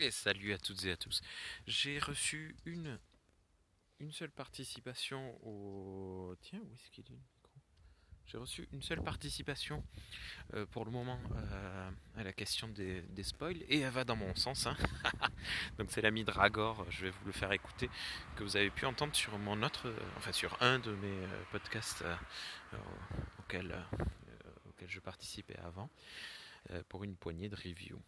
Et salut à toutes et à tous. J'ai reçu une une seule participation au tiens où est-ce qu'il est le micro? J'ai reçu une seule participation euh, pour le moment euh, à la question des, des spoils et elle va dans mon sens. hein. Donc c'est l'ami Dragor. Je vais vous le faire écouter que vous avez pu entendre sur mon autre, euh, enfin sur un de mes podcasts euh, auquel auquel je participais avant pour une poignée de reviews.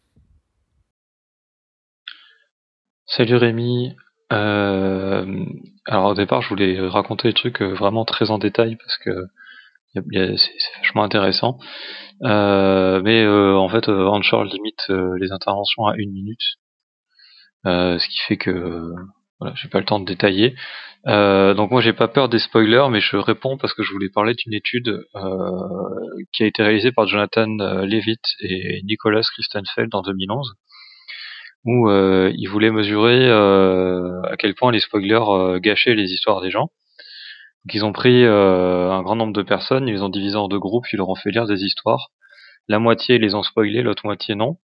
Salut Rémi. Euh, alors au départ, je voulais raconter des trucs euh, vraiment très en détail parce que c'est vachement intéressant. Euh, mais en fait, Anchor limite les interventions à une minute, ce qui fait que voilà, j'ai pas le temps de détailler. Donc moi, j'ai pas peur des spoilers, mais je réponds parce que je voulais parler d'une étude qui a été réalisée par Jonathan Levitt et Nicolas Christenfeld en 2011 où euh, ils voulaient mesurer euh, à quel point les spoilers euh, gâchaient les histoires des gens. Donc ils ont pris euh, un grand nombre de personnes, ils les ont divisés en deux groupes, ils leur ont fait lire des histoires. La moitié les ont spoilés, l'autre moitié non.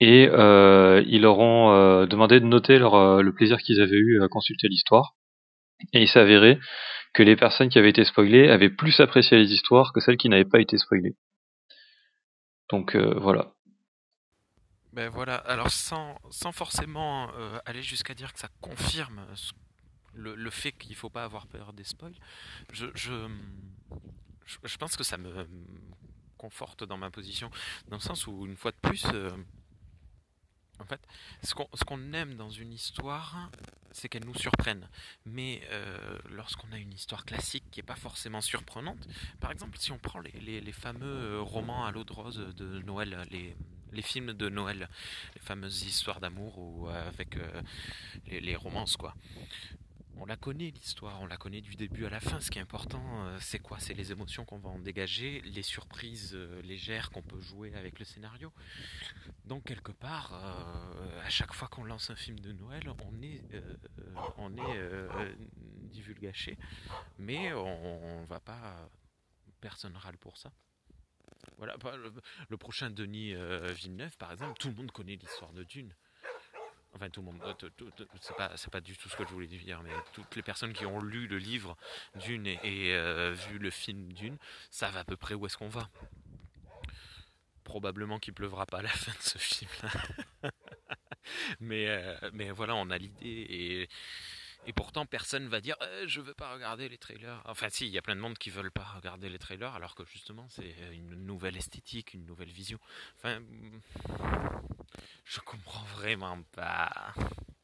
Et ils leur ont demandé de noter leur, le plaisir qu'ils avaient eu à consulter l'histoire. Et il s'avérait que les personnes qui avaient été spoilées avaient plus apprécié les histoires que celles qui n'avaient pas été spoilées. Donc voilà. Ben voilà, alors sans, sans forcément euh, aller jusqu'à dire que ça confirme le, le fait qu'il faut pas avoir peur des spoils, je, je, je, pense que ça me conforte dans ma position, dans le sens où, une fois de plus, euh, en fait, ce qu'on aime dans une histoire, c'est qu'elle nous surprenne. Mais euh, lorsqu'on a une histoire classique qui n'est pas forcément surprenante, par exemple, si on prend les, les, fameux romans à l'eau de rose de Noël, les, les films de Noël, les fameuses histoires d'amour ou euh, avec euh, les, romances, quoi. On la connaît l'histoire, on la connaît du début à la fin. Ce qui est important, euh, c'est quoi? C'est les émotions qu'on va en dégager, les surprises légères qu'on peut jouer avec le scénario. Donc quelque part, à chaque fois qu'on lance un film de Noël, on est, euh, divulgaché, mais on, on va pas, personne râle pour ça. Voilà, pas le, prochain Denis euh, Villeneuve, par exemple, tout le monde connaît l'histoire de Dune. Enfin, tout le monde, euh, c'est pas, pas du tout ce que je voulais dire, mais toutes les personnes qui ont lu le livre Dune et, euh, vu le film Dune savent à peu près où est-ce qu'on va. Probablement qu'il pleuvra pas à la fin de ce film-là. mais, mais voilà, on a l'idée et, et pourtant personne va dire Euh, je veux pas regarder les trailers. Enfin, si, il y a plein de monde qui veulent pas regarder les trailers alors que justement c'est une nouvelle esthétique, une nouvelle vision. Enfin, je comprends vraiment pas.